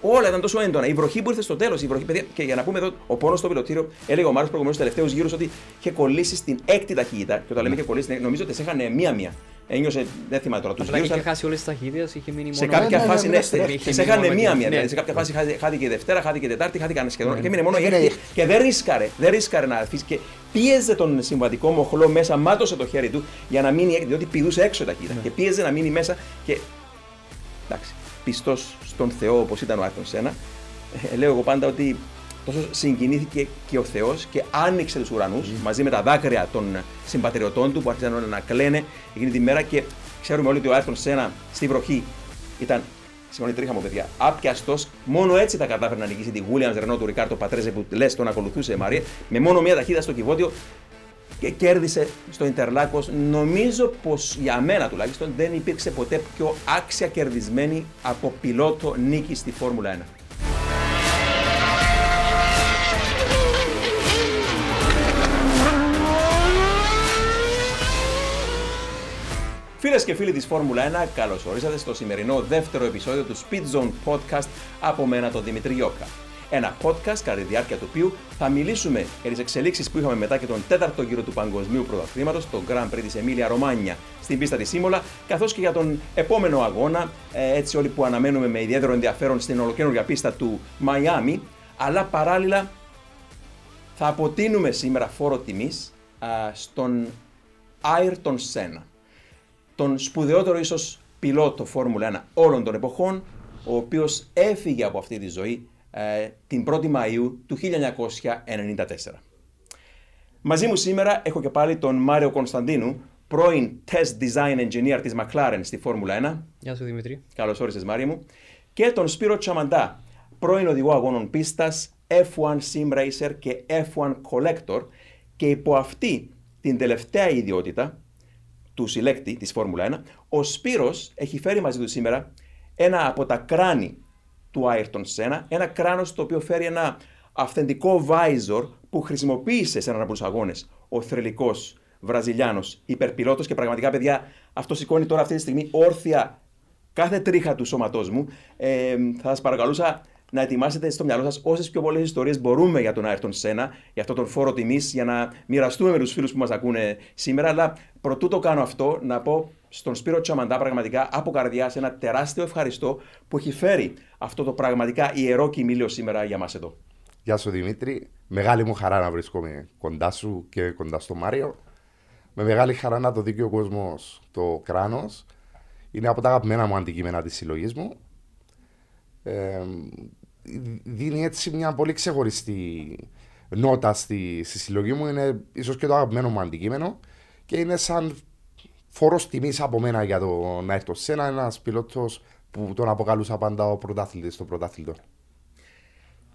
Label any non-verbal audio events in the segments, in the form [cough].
Όλα ήταν τόσο έντονα. Η βροχή που ήρθε στο τέλος, η βροχή, παιδιά, και για να πούμε εδώ, ο πόνος στο πιλωτήριο, έλεγε ο Μάριο προηγουμένως τελευταίους γύρους ότι είχε κολλήσει στην έκτη ταχύτητα. Και όταν λέμε είχε κολλήσει, νομίζω ότι σε είχαν μία-μία. Ένιωσε, δεν θυμάμαι τώρα τους Απλά γύρους. είχε χάσει όλες τις ταχύτητες, είχε μείνει μόνο. Σε κάποια ναι, ναι, φάση ναι, ναι, ναι, είχε σε μείνει μόνο είχαν με μία την- μία. ναι. δηλαδή, Σε κάποια φάση χάθηκε- χάθηκε η Δευτέρα, χάθηκε η Τετάρτη, χάθηκαν σχεδόν. Ναι. Και μείνε μόνο η Έγινε- έκτη. Και δεν ρίσκαρε, δεν ρίσκαρε να αφήσει. Και πίεζε τον συμβατικό μοχλό μέσα, μάτωσε το χέρι του για να μείνει έκτη, διότι πηδούσε έξω η ταχύτητα. Και πίεζε να μείνει μέσα. Και εντάξει, πιστός στον Θεό όπως ήταν ο Άρθον Σένα, ε, λέω εγώ πάντα ότι τόσο συγκινήθηκε και ο Θεός και άνοιξε τους ουρανούς μαζί με τα δάκρυα των συμπατριωτών του που άρχισαν όλα να κλαίνε εκείνη τη μέρα και ξέρουμε όλοι ότι ο Άρθον Σένα στη βροχή ήταν. Συγγνώμη, τρίχα μου, παιδιά. Άπιαστος, μόνο έτσι θα κατάφερε να νικήσει τη Williams Ρενό του Ρικάρτο Πατρέζε που λες τον ακολουθούσε η Μαρία. Με μόνο μία ταχύτητα στο κυβότιο και κέρδισε στο Ιντερλάκος. Νομίζω πως για μένα τουλάχιστον δεν υπήρξε ποτέ πιο άξια κερδισμένη από πιλότο νίκη στη Φόρμουλα 1. Φίλες και φίλοι της Φόρμουλα 1, καλώς ορίσατε στο σημερινό δεύτερο επεισόδιο του Speed Zone Podcast από μένα τον Δημητρή Γιώκα. Ένα podcast κατά τη διάρκεια του οποίου θα μιλήσουμε για τις εξελίξεις που είχαμε μετά και τον τέταρτο γύρο του Παγκοσμίου Πρωταθλήματος, το Grand Prix της Εμίλια Ρωμάνια στην πίστα της Σίμολα, καθώς και για τον επόμενο αγώνα, ε, έτσι όλοι που αναμένουμε με ιδιαίτερο ενδιαφέρον στην ολοκένουργια πίστα του Μαϊάμι, αλλά παράλληλα θα αποτείνουμε σήμερα φόρο τιμής α, στον Άιρτον Σένα τον σπουδαιότερο ίσως πιλότο Φόρμουλα 1 όλων των εποχών, ο οποίος έφυγε από αυτή τη ζωή ε, την 1η Μαΐου του 1994. Μαζί μου σήμερα έχω και πάλι τον Μάριο Κωνσταντίνου, πρώην Test Design Engineer της McLaren στη Φόρμουλα 1. Γεια σου Δημητρή. Καλώς όρισες Μάρια μου. Και τον Σπύρο Τσαμαντά, πρώην οδηγό αγώνων πίστας, F1 Sim Racer και F1 Collector και υπό αυτή την τελευταία ιδιότητα του συλλέκτη της Φόρμουλα 1, ο Σπύρος έχει φέρει μαζί του σήμερα ένα από τα κράνη του Ayrton Senna, ένα κράνος το οποίο φέρει ένα αυθεντικό visor που χρησιμοποίησε σε έναν από τους αγώνες ο θρελικός Βραζιλιάνος υπερπιλότος και πραγματικά παιδιά αυτό σηκώνει τώρα αυτή τη στιγμή όρθια κάθε τρίχα του σώματός μου. Ε, θα σας παρακαλούσα να ετοιμάσετε στο μυαλό σας όσες πιο πολλές ιστορίες μπορούμε για τον Ayrton Senna, για αυτόν τον φόρο τιμής, για να μοιραστούμε με τους φίλους που μας ακούνε σήμερα. Αλλά προτού το κάνω αυτό, να πω στον Σπύρο Τσαμαντά πραγματικά από καρδιά ένα τεράστιο ευχαριστώ που έχει φέρει αυτό το πραγματικά ιερό κοιμήλιο σήμερα για μας εδώ. Γεια σου Δημήτρη. Μεγάλη μου χαρά να βρίσκομαι κοντά σου και κοντά στο Μάριο. Με μεγάλη χαρά να το δει και ο κόσμος το κράνος. Είναι από τα αγαπημένα μου αντικείμενα της συλλογής μου. Ε, δίνει έτσι μια πολύ ξεχωριστή νότα στη, στη συλλογή μου. Είναι ίσως και το αγαπημένο μου αντικείμενο και είναι σαν φόρο τιμής από μένα για το να έρθω σε ένα ένας πιλότος που τον αποκαλούσα πάντα ο πρωτάθλητης των πρωταθλητών.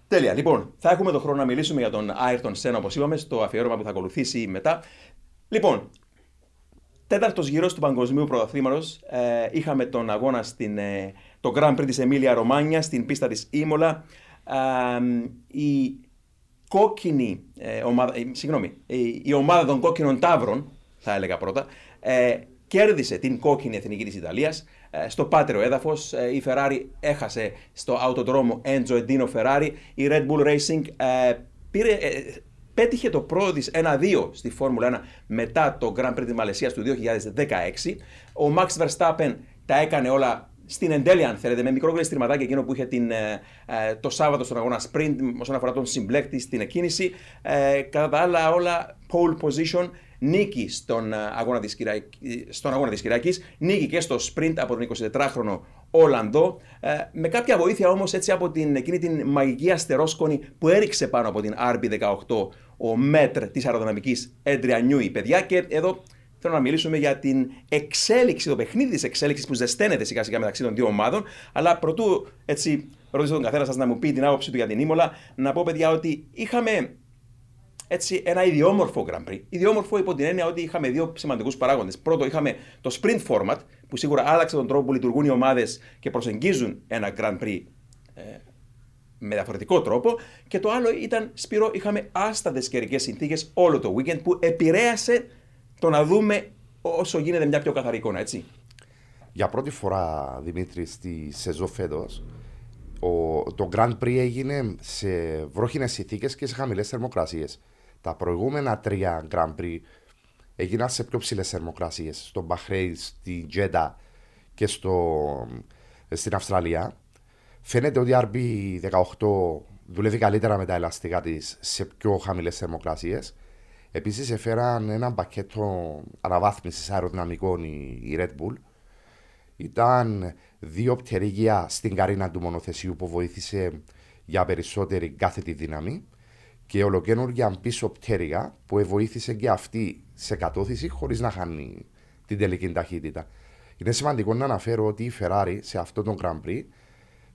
Τέλεια. Λοιπόν, θα έχουμε τον χρόνο να μιλήσουμε για τον Ayrton Senna, όπως είπαμε, στο αφιέρωμα που θα ακολουθήσει μετά. Λοιπόν, τέταρτος γύρος του Παγκοσμίου Πρωταθλήματος. Ε, είχαμε τον αγώνα στην, ε, το Grand Prix της Εμίλια Ρωμάνια στην πίστα της Ήμολα. Ε, η κόκκινη ε, ομάδα, ε, συγγνώμη, η, η ομάδα των κόκκινων τάβρων, θα έλεγα πρώτα, ε, κέρδισε την κόκκινη εθνική της Ιταλίας ε, στο πάτριο έδαφος. Ε, η Ferrari έχασε στο αυτοδρόμο Enzo Edino Ferrari. Η Red Bull Racing ε, πήρε, ε, πέτυχε το πρώτο της 1-2 στη Φόρμουλα 1 μετά το Grand Prix της Μαλαισίας του 2016. Ο Max Verstappen τα έκανε όλα στην εντέλεια, αν θέλετε, με μικρό γλιστρηματάκι εκείνο που είχε την, ε, ε, το Σάββατο στον αγώνα sprint όσον αφορά τον συμπλέκτη στην εκκίνηση. Ε, κατά τα άλλα, όλα pole position, νίκη στον ε, αγώνα της, Κυριακή, στον αγώνα της Κυριακής, νίκη και στο sprint από τον 24χρονο Ολλανδό, ε, με κάποια βοήθεια όμως έτσι από την, εκείνη την μαγική αστερόσκονη που έριξε πάνω από την RB18 ο μέτρ της αεροδυναμικής Έντρια Νιούι, παιδιά, και εδώ Θέλω να μιλήσουμε για την εξέλιξη, το παιχνίδι της εξέλιξης που ζεσταίνεται σιγά σιγά μεταξύ των δύο ομάδων. Αλλά πρωτού έτσι ρωτήσω τον καθένα σας να μου πει την άποψή του για την Ήμολα, να πω παιδιά ότι είχαμε έτσι ένα ιδιόμορφο Grand Prix. Ιδιόμορφο υπό την έννοια ότι είχαμε δύο σημαντικούς παράγοντες. Πρώτο, είχαμε το sprint format, που σίγουρα άλλαξε τον τρόπο που λειτουργούν οι ομάδες και προσεγγίζουν ένα Grand Prix ε, με διαφορετικό τρόπο. Και το άλλο ήταν, Σπύρο, είχαμε άστατες καιρικές συνθήκες όλο το weekend που επηρέασε το να δούμε όσο γίνεται μια πιο καθαρή εικόνα, έτσι. Για πρώτη φορά, Δημήτρη, στη σεζόν φέτος, Ο, το Grand Prix έγινε σε βρόχινες συνθήκες και σε χαμηλές θερμοκρασίες. Τα προηγούμενα τρία Grand Prix έγιναν σε πιο ψηλές θερμοκρασίες. Στο Μπαχρέι, στη Τζέντα και στο, στην Αυστραλία. Φαίνεται ότι η RB18 δουλεύει καλύτερα με τα ελαστικά της σε πιο χαμηλές θερμοκρασίες. Επίσης, έφεραν ένα πακέτο αναβάθμισης αεροδυναμικών η Red Bull. Ήταν δύο πτερίγια στην καρίνα του μονοθεσίου που βοήθησε για περισσότερη κάθετη δύναμη και ολοκένουργια πίσω πτέρυγα που βοήθησε και αυτή σε κατώθηση χωρίς να χάνει την τελική ταχύτητα. Είναι σημαντικό να αναφέρω ότι η Ferrari σε αυτό το Grand Prix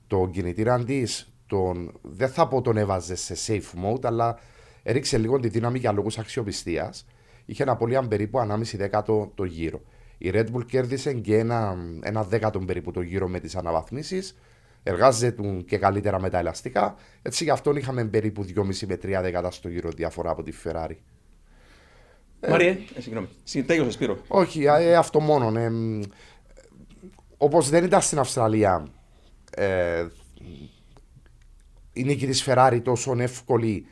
το κινητήρα της τον, δεν θα πω τον έβαζε σε safe mode, αλλά έριξε λίγο τη δύναμη για λόγους αξιοπιστίας. Είχε ένα πολύ περίπου 1,5 δέκατο το γύρο. Η Red Bull κέρδισε και ένα, ένα δέκατο περίπου το γύρο με τις αναβαθμίσεις. Εργάζεται και καλύτερα με τα ελαστικά. Έτσι γι' αυτόν είχαμε περίπου 2,5 με 3 δέκατα στο γύρο διαφορά από τη Ferrari. Μαριέ, ε, συγγνώμη. Τέλειωσε, Σπύρο. Όχι, ε, αυτό μόνο. Ε, Όπως δεν ήταν στην Αυστραλία, ε, η νίκη της Ferrari τόσο εύκολη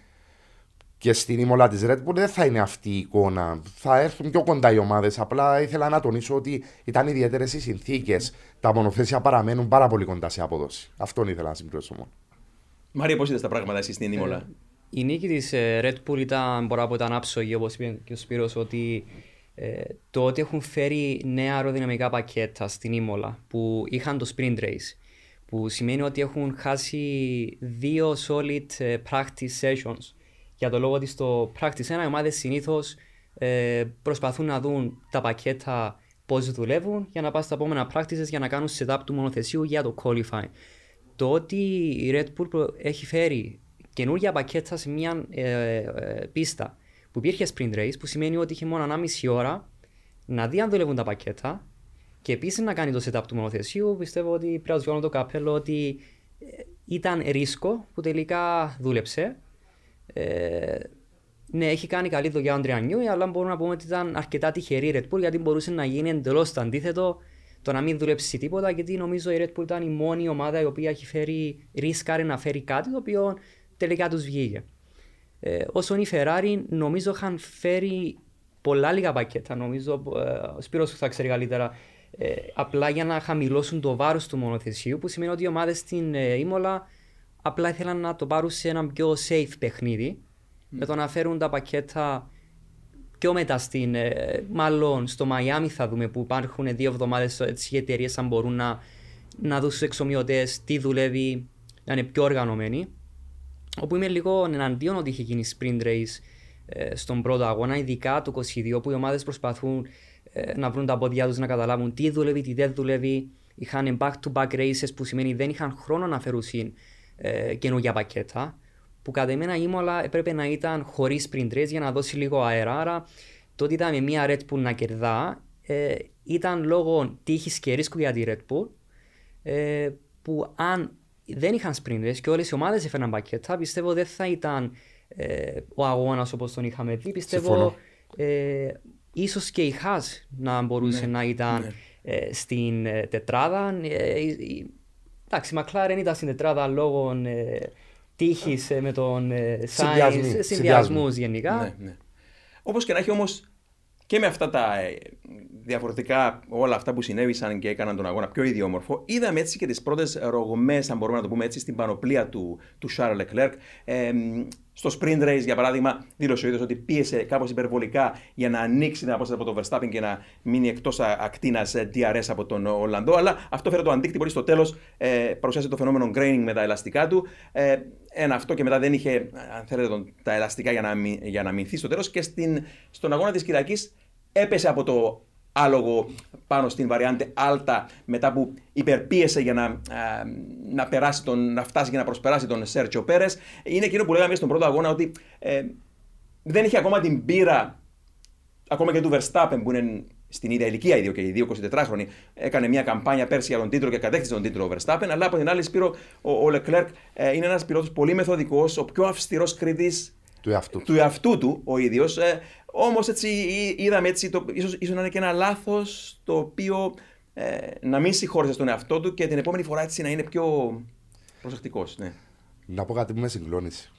και στην ήμολα της Red Bull δεν θα είναι αυτή η εικόνα. Θα έρθουν πιο κοντά οι ομάδες. Απλά ήθελα να τονίσω ότι ήταν ιδιαίτερες οι συνθήκες. Τα μονοθέσια παραμένουν πάρα πολύ κοντά σε απόδοση. Αυτό ήθελα να συμπληρώσω μόνο. Μαρία, πώς είδες τα πράγματα εσύ στην ήμολα. Ε, η νίκη της ε, Red Bull ήταν, μπορώ να πω, ήταν άψογη, όπως είπε και ο Σπύρος, ότι ε, το ότι έχουν φέρει νέα αεροδυναμικά πακέτα στην Ήμολα που είχαν το sprint race που σημαίνει ότι έχουν χάσει δύο solid ε, practice sessions. Για το λόγο ότι στο practice 1 οι ομάδες συνήθως ε, προσπαθούν να δουν τα πακέτα πώς δουλεύουν για να πάνε στα επόμενα practices για να κάνουν setup του μονοθεσίου για το qualify. Το ότι η Red Bull έχει φέρει καινούργια πακέτα σε μια ε, πίστα που υπήρχε sprint race που σημαίνει ότι είχε μόνο 1,5 ώρα να δει αν δουλεύουν τα πακέτα και επίσης να κάνει το setup του μονοθεσίου, πιστεύω ότι πρέπει να τους το καπέλο ότι ε, ήταν ρίσκο που τελικά δούλεψε. Ε, ναι, έχει κάνει καλή δουλειά ο Αντριανιού, αλλά μπορούμε να πούμε ότι ήταν αρκετά τυχερή η Red Bull γιατί μπορούσε να γίνει εντελώς το αντίθετο το να μην δουλέψει τίποτα. Γιατί νομίζω η Red Bull ήταν η μόνη ομάδα η οποία έχει φέρει ρίσκαρε να φέρει κάτι το οποίο τελικά τους βγήκε. Ε, όσον η Ferrari, νομίζω είχαν φέρει πολλά λίγα πακέτα. Νομίζω ε, ο Σπύρος θα ξέρει καλύτερα ε, απλά για να χαμηλώσουν το βάρος του μονοθεσίου, που σημαίνει ότι οι ομάδες στην ε, Ήμολα απλά ήθελαν να το πάρουν σε ένα πιο safe παιχνίδι, με το να φέρουν τα πακέτα πιο μετά στην. Ε, μάλλον στο Μαϊάμι θα δούμε που υπάρχουν δύο εβδομάδες οι εταιρείες αν μπορούν να, να δουν στους εξομοιωτές τι δουλεύει, να είναι πιο οργανωμένοι. Όπου είμαι λίγο εναντίον ότι είχε γίνει sprint race ε, στον πρώτο αγώνα, ειδικά το 22 που οι ομάδες προσπαθούν ε, να βρουν τα πόδια τους να καταλάβουν τι δουλεύει, τι δεν δουλεύει. Είχαν back-to-back races που σημαίνει δεν είχαν χρόνο να φέρουν ε, καινούργια πακέτα. Που κατά εμένα η Μόλα έπρεπε να ήταν χωρίς sprint race για να δώσει λίγο αέρα. Άρα το ότι ήταν με μια Red Bull να κερδά ε, ήταν λόγω τύχης και ρίσκου για τη Red Bull. Ε, που αν δεν είχαν sprint race και όλες οι ομάδες έφεραν πακέτα, πιστεύω δεν θα ήταν ε, ο αγώνας όπως τον είχαμε δει. Πιστεύω ε, ίσως και η Χάς να μπορούσε ναι, να ήταν ναι. ε, στην ε, τετράδα. Ε, εντάξει, η Μακλάρεν ήταν στην τετράδα λόγω ε, τύχης με τον Σάινς, συνδυασμούς γενικά. Ναι, ναι. Όπως και να έχει όμως και με αυτά τα διαφορετικά όλα αυτά που συνέβησαν και έκαναν τον αγώνα πιο ιδιόμορφο, είδαμε έτσι και τις πρώτες ρογμές, αν μπορούμε να το πούμε έτσι, στην πανοπλία του, του Charles Leclerc. Ε, στο sprint race, για παράδειγμα, δήλωσε ο ίδιος ότι πίεσε κάπως υπερβολικά για να ανοίξει την απόσταση από τον Verstappen και να μείνει εκτός ακτίνας DRS από τον Ολλανδό. Αλλά αυτό φέρε το αντίκτυπο ότι στο τέλος ε, παρουσιάσε το φαινόμενο graining με τα ελαστικά του. Ε, ένα αυτό και μετά δεν είχε, αν θέλετε, τον, τα ελαστικά για να, για να μηνθεί στο τέλος. Και στην, στον αγώνα της Κυριακής έπεσε από το άλογο πάνω στην βαριάντε Alta μετά που υπερπίεσε για να, να, περάσει τον, να φτάσει και να προσπεράσει τον Σέρτσιο Πέρες. Είναι εκείνο που λέγαμε στον πρώτο αγώνα ότι ε, δεν είχε ακόμα την πείρα ακόμα και του Verstappen που είναι στην ίδια ηλικία ήδη και οι δύο 24χρονοι έκανε μια καμπάνια πέρσι για τον τίτλο και κατέκτησε τον τίτλο ο Verstappen. Αλλά από την άλλη, Σπύρο, ο, ο Leclerc ε, είναι ένας πιλότος πολύ μεθοδικό, ο πιο αυστηρός κριτής του εαυτού του, εαυτού του ο ίδιος. Ε, Όμως έτσι είδαμε έτσι, το, ίσως, ίσως να είναι και ένα λάθος το οποίο ε, να μην συγχώρησε στον εαυτό του και την επόμενη φορά έτσι να είναι πιο. Προσεκτικός, ναι. Να πω κάτι που με συγκλώνησε.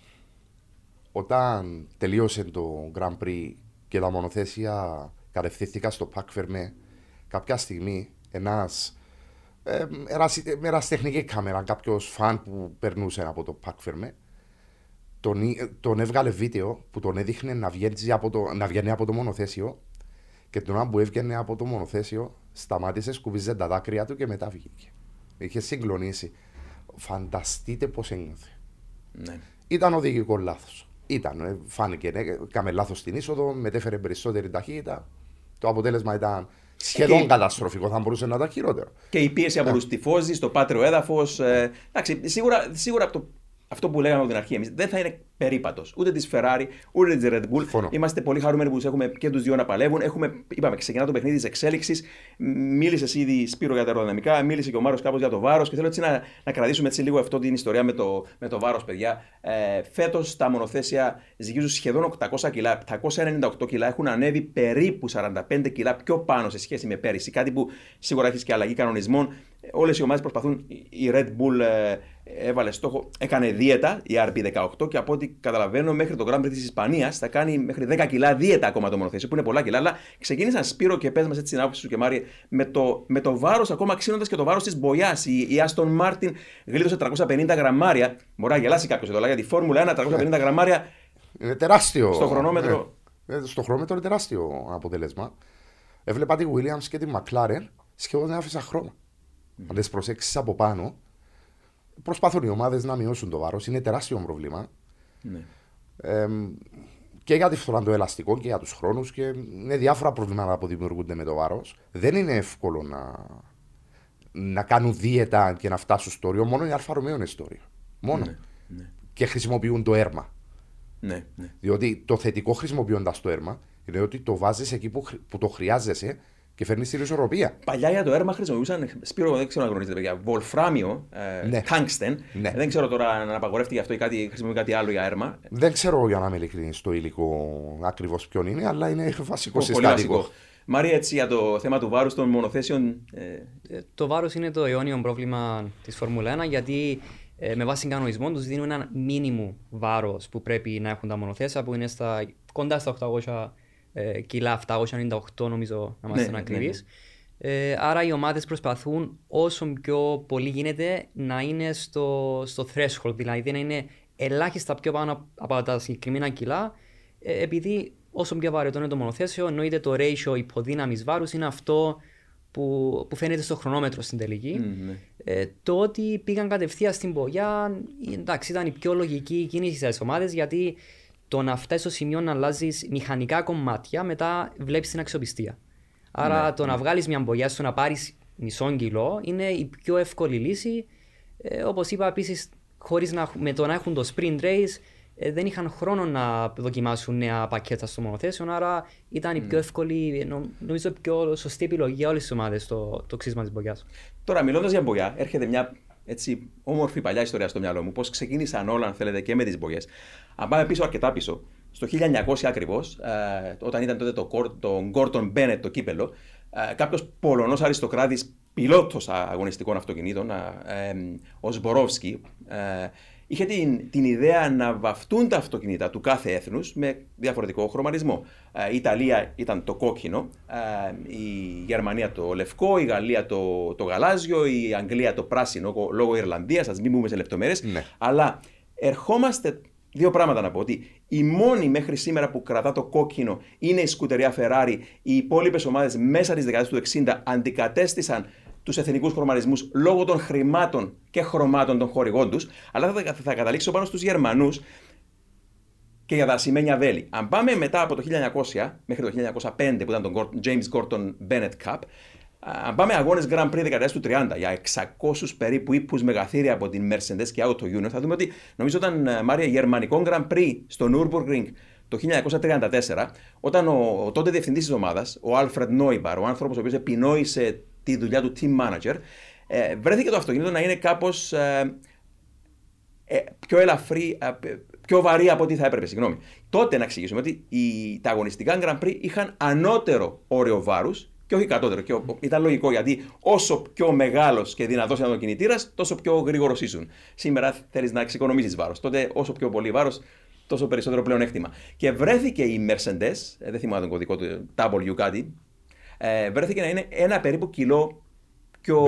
Όταν τελείωσε το Grand Prix και τα μονοθέσια κατευθύνθηκα στο Πακ Φερμέ, κάποια στιγμή ένας ε, ερασιτεχνική κάμερα, κάποιος φαν που περνούσε από το Πακ Φερμέ, τον, τον έβγαλε βίντεο που τον έδειχνε να βγαίνει από το, να βγαίνει από το μονοθέσιο και τον ώρα που έβγαινε από το μονοθέσιο σταμάτησε, σκουβίζε τα δάκρυα του και μετά βγήκε. Είχε συγκλονίσει. Φανταστείτε πώς ένιωθε. ναι. Ήταν οδηγικό λάθος. Ήταν, ε, φάνηκε, ναι, κάμε λάθος στην είσοδο, μετέφερε περισσότερη ταχύτητα. Το αποτέλεσμα ήταν σχεδόν Και- καταστροφικό, θα μπορούσε να ήταν χειρότερο. Και η πίεση από τους τυφώζει στο πάτριο έδαφος. Ε, εντάξει, σίγουρα, σίγουρα από το, αυτό που λέγαμε από την αρχή εμείς δεν θα είναι περίπατος ούτε της Ferrari ούτε της Red Bull. Συμφωνώ. Είμαστε πολύ χαρούμενοι που του έχουμε και τους δύο να παλεύουν. Έχουμε, είπαμε, ξεκινά το παιχνίδι της εξέλιξης. Μίλησε ήδη Σπύρο για τα αεροδυναμικά, μίλησε και ο Μάρος κάπως για το βάρος. Και θέλω έτσι να, να κρατήσουμε έτσι λίγο αυτό την ιστορία με το, με το βάρος, παιδιά. Ε, Φέτος τα μονοθέσια ζυγίζουν σχεδόν 800 κιλά. 798 κιλά έχουν ανέβει περίπου 45 κιλά πιο πάνω σε σχέση με πέρυσι. Κάτι που σίγουρα έχεις και αλλαγή κανονισμών. Όλες οι ομάδες προσπαθούν. Η Red Bull ε, έβαλε στόχο, έκανε δίαιτα, η RP18 και από ό,τι καταλαβαίνω μέχρι το Grand Prix της Ισπανίας θα κάνει μέχρι 10 κιλά δίαιτα ακόμα το μονοθέσιο, που είναι πολλά κιλά. Αλλά ξεκίνησαν Σπύρο και πες μας έτσι την άποψη σου και Μάρι με το, με το βάρος ακόμα ξύνοντας και το βάρος της Μπογιά. Η, η Aston Martin γλίτωσε 350 γραμμάρια. Μπορεί να γελάσει κάποιος εδώ, αλλά για τη Φόρμουλα 1 350 γραμμάρια Είναι τεράστιο. Στο χρονόμετρο. Ε, ε, στο χρονόμετρο είναι τεράστιο αποτέλεσμα. Έβλεπα τη Williams και τη McLaren σχεδόν δεν άφησα χρώμα. Αν το προσέξεις από πάνω, προσπαθούν οι ομάδες να μειώσουν το βάρος. Είναι τεράστιο πρόβλημα. ναι. Ε, και για τη φθορά των ελαστικών και για τους χρόνους και είναι διάφορα προβλήματα που δημιουργούνται με το βάρος. Δεν είναι εύκολο να, να κάνουν δίαιτα και να φτάσουν στο όριο. Μόνο οι Alfa Romeo είναι στο όριο. Μόνο. Ναι, ναι. Και χρησιμοποιούν το έρμα. ναι, ναι. Διότι το θετικό χρησιμοποιώντας το έρμα είναι ότι το βάζεις εκεί που, χρ- που το χρειάζεσαι και φέρνει την ισορροπία. Παλιά για το έρμα χρησιμοποιούσαν, Σπύρο δεν ξέρω αν γνωρίζετε παιδιά, βολφράμιο, ε, Ναι. tungsten. Ναι. Δεν ξέρω τώρα αν απαγορεύτηκε αυτό ή κάτι, χρησιμοποιεί κάτι άλλο για έρμα. Δεν ξέρω για να είμαι ειλικρινής το υλικό ακριβώς ποιον είναι, αλλά είναι βασικό Πολύ συστατικό. βασικό. Μαρία, έτσι για το θέμα του βάρους των μονοθέσεων. Ε, Ε, Το βάρος είναι το αιώνιο πρόβλημα της Φόρμουλα 1 γιατί ε, με βάση κανονισμό τους δίνουν ένα μήνυμο βάρος που πρέπει να έχουν τα μονοθέσια που είναι στα, κοντά στα 800 ε, κιλά, 798 νομίζω να είμαστε Ναι, ναι, ακριβείς. Ε, άρα οι ομάδες προσπαθούν όσο πιο πολύ γίνεται να είναι στο, στο threshold, δηλαδή να είναι ελάχιστα πιο πάνω από τα συγκεκριμένα κιλά ε, επειδή όσο πιο βαρετό είναι το μονοθέσιο εννοείται το ratio υποδύναμης βάρους είναι αυτό που, που φαίνεται στο χρονόμετρο στην τελική. μ, ναι. Ε, το ότι πήγαν κατευθείαν στην πογιά, εντάξει, ήταν η πιο λογική κίνηση τη ομάδες γιατί το να φτάσεις στο σημείο να αλλάζεις μηχανικά κομμάτια, μετά βλέπεις την αξιοπιστία. Άρα Ναι, το να βγάλεις μια μπογιά στο να πάρεις μισό κιλό είναι η πιο εύκολη λύση. Ε, Όπως είπα επίσης, με το να έχουν το sprint race, ε, δεν είχαν χρόνο να δοκιμάσουν νέα πακέτα στο μονοθέσιο. Άρα ήταν η πιο εύκολη, νο- νομίζω, η πιο σωστή επιλογή για όλες τις ομάδες το, το ξύσμα της μπογιά. Τώρα, μιλώντας για μπογιά, έρχεται μια έτσι, όμορφη παλιά ιστορία στο μυαλό μου. Πώ ξεκίνησαν όλα, αν θέλετε, και με τις μπογιέ. Αν πάμε πίσω, αρκετά πίσω, στο 1900 ακριβώς, ε, όταν ήταν τότε το, Κορ- το Gordon Bennett το κύπελο, ε, κάποιος Πολωνός αριστοκράτης, πιλότος αγωνιστικών αυτοκινήτων, ε, ε, ο Σμπορόφσκι, ε, είχε την, την ιδέα να βαφτούν τα αυτοκίνητα του κάθε έθνους με διαφορετικό χρωματισμό. Ε, η Ιταλία ήταν το κόκκινο, ε, η Γερμανία το λευκό, η Γαλλία το, το γαλάζιο, η Αγγλία το πράσινο κο- λόγω Ιρλανδίας. Α μην μπούμε σε λεπτομέρειες. Ναι. Αλλά ερχόμαστε. Δύο πράγματα να πω. Ότι η μόνη μέχρι σήμερα που κρατά το κόκκινο είναι η σκουτεριά Ferrari. Οι υπόλοιπες ομάδες μέσα της δεκαετία του 60 αντικατέστησαν τους εθνικούς χρωματισμούς λόγω των χρημάτων και χρωμάτων των χορηγών τους. Αλλά θα, θα καταλήξω πάνω στους Γερμανούς και για τα ασημένια βέλη. Αν πάμε μετά από το 1900 μέχρι το 1905 που ήταν τον Gor- James Gordon Bennett Cup, α, αν πάμε αγώνες Grand Prix δεκαετίας του 30 για 600 περίπου ύπους μεγαθύρια από την Mercedes και Auto Union, θα δούμε ότι νομίζω ήταν ε, Μάρια γερμανικό Grand Prix στο Nürburgring το 1934, όταν ο, ο τότε διευθυντής της ομάδας, ο Alfred Neubar, ο άνθρωπος ο οποίος επινόησε τη δουλειά του team manager, ε, βρέθηκε το αυτοκίνητο να είναι κάπως ε, ε, πιο ελαφρύ, ε, πιο βαρύ από ό,τι θα έπρεπε. Συγγνώμη. Τότε να εξηγήσουμε ότι οι, τα αγωνιστικά Grand Prix είχαν ανώτερο όριο βάρους και όχι κατώτερο. Και ο- ήταν λογικό γιατί όσο πιο μεγάλος και δυνατός ήταν ο κινητήρας, τόσο πιο γρήγορος ήσουν. Σήμερα θέλεις να εξοικονομήσεις βάρος. Τότε όσο πιο πολύ βάρος, τόσο περισσότερο πλέον έκτημα. Και βρέθηκε η Mercedes, ε, δεν θυμάμαι τον κωδικό του, W κάτι, ε, βρέθηκε να είναι ένα περίπου κιλό πιο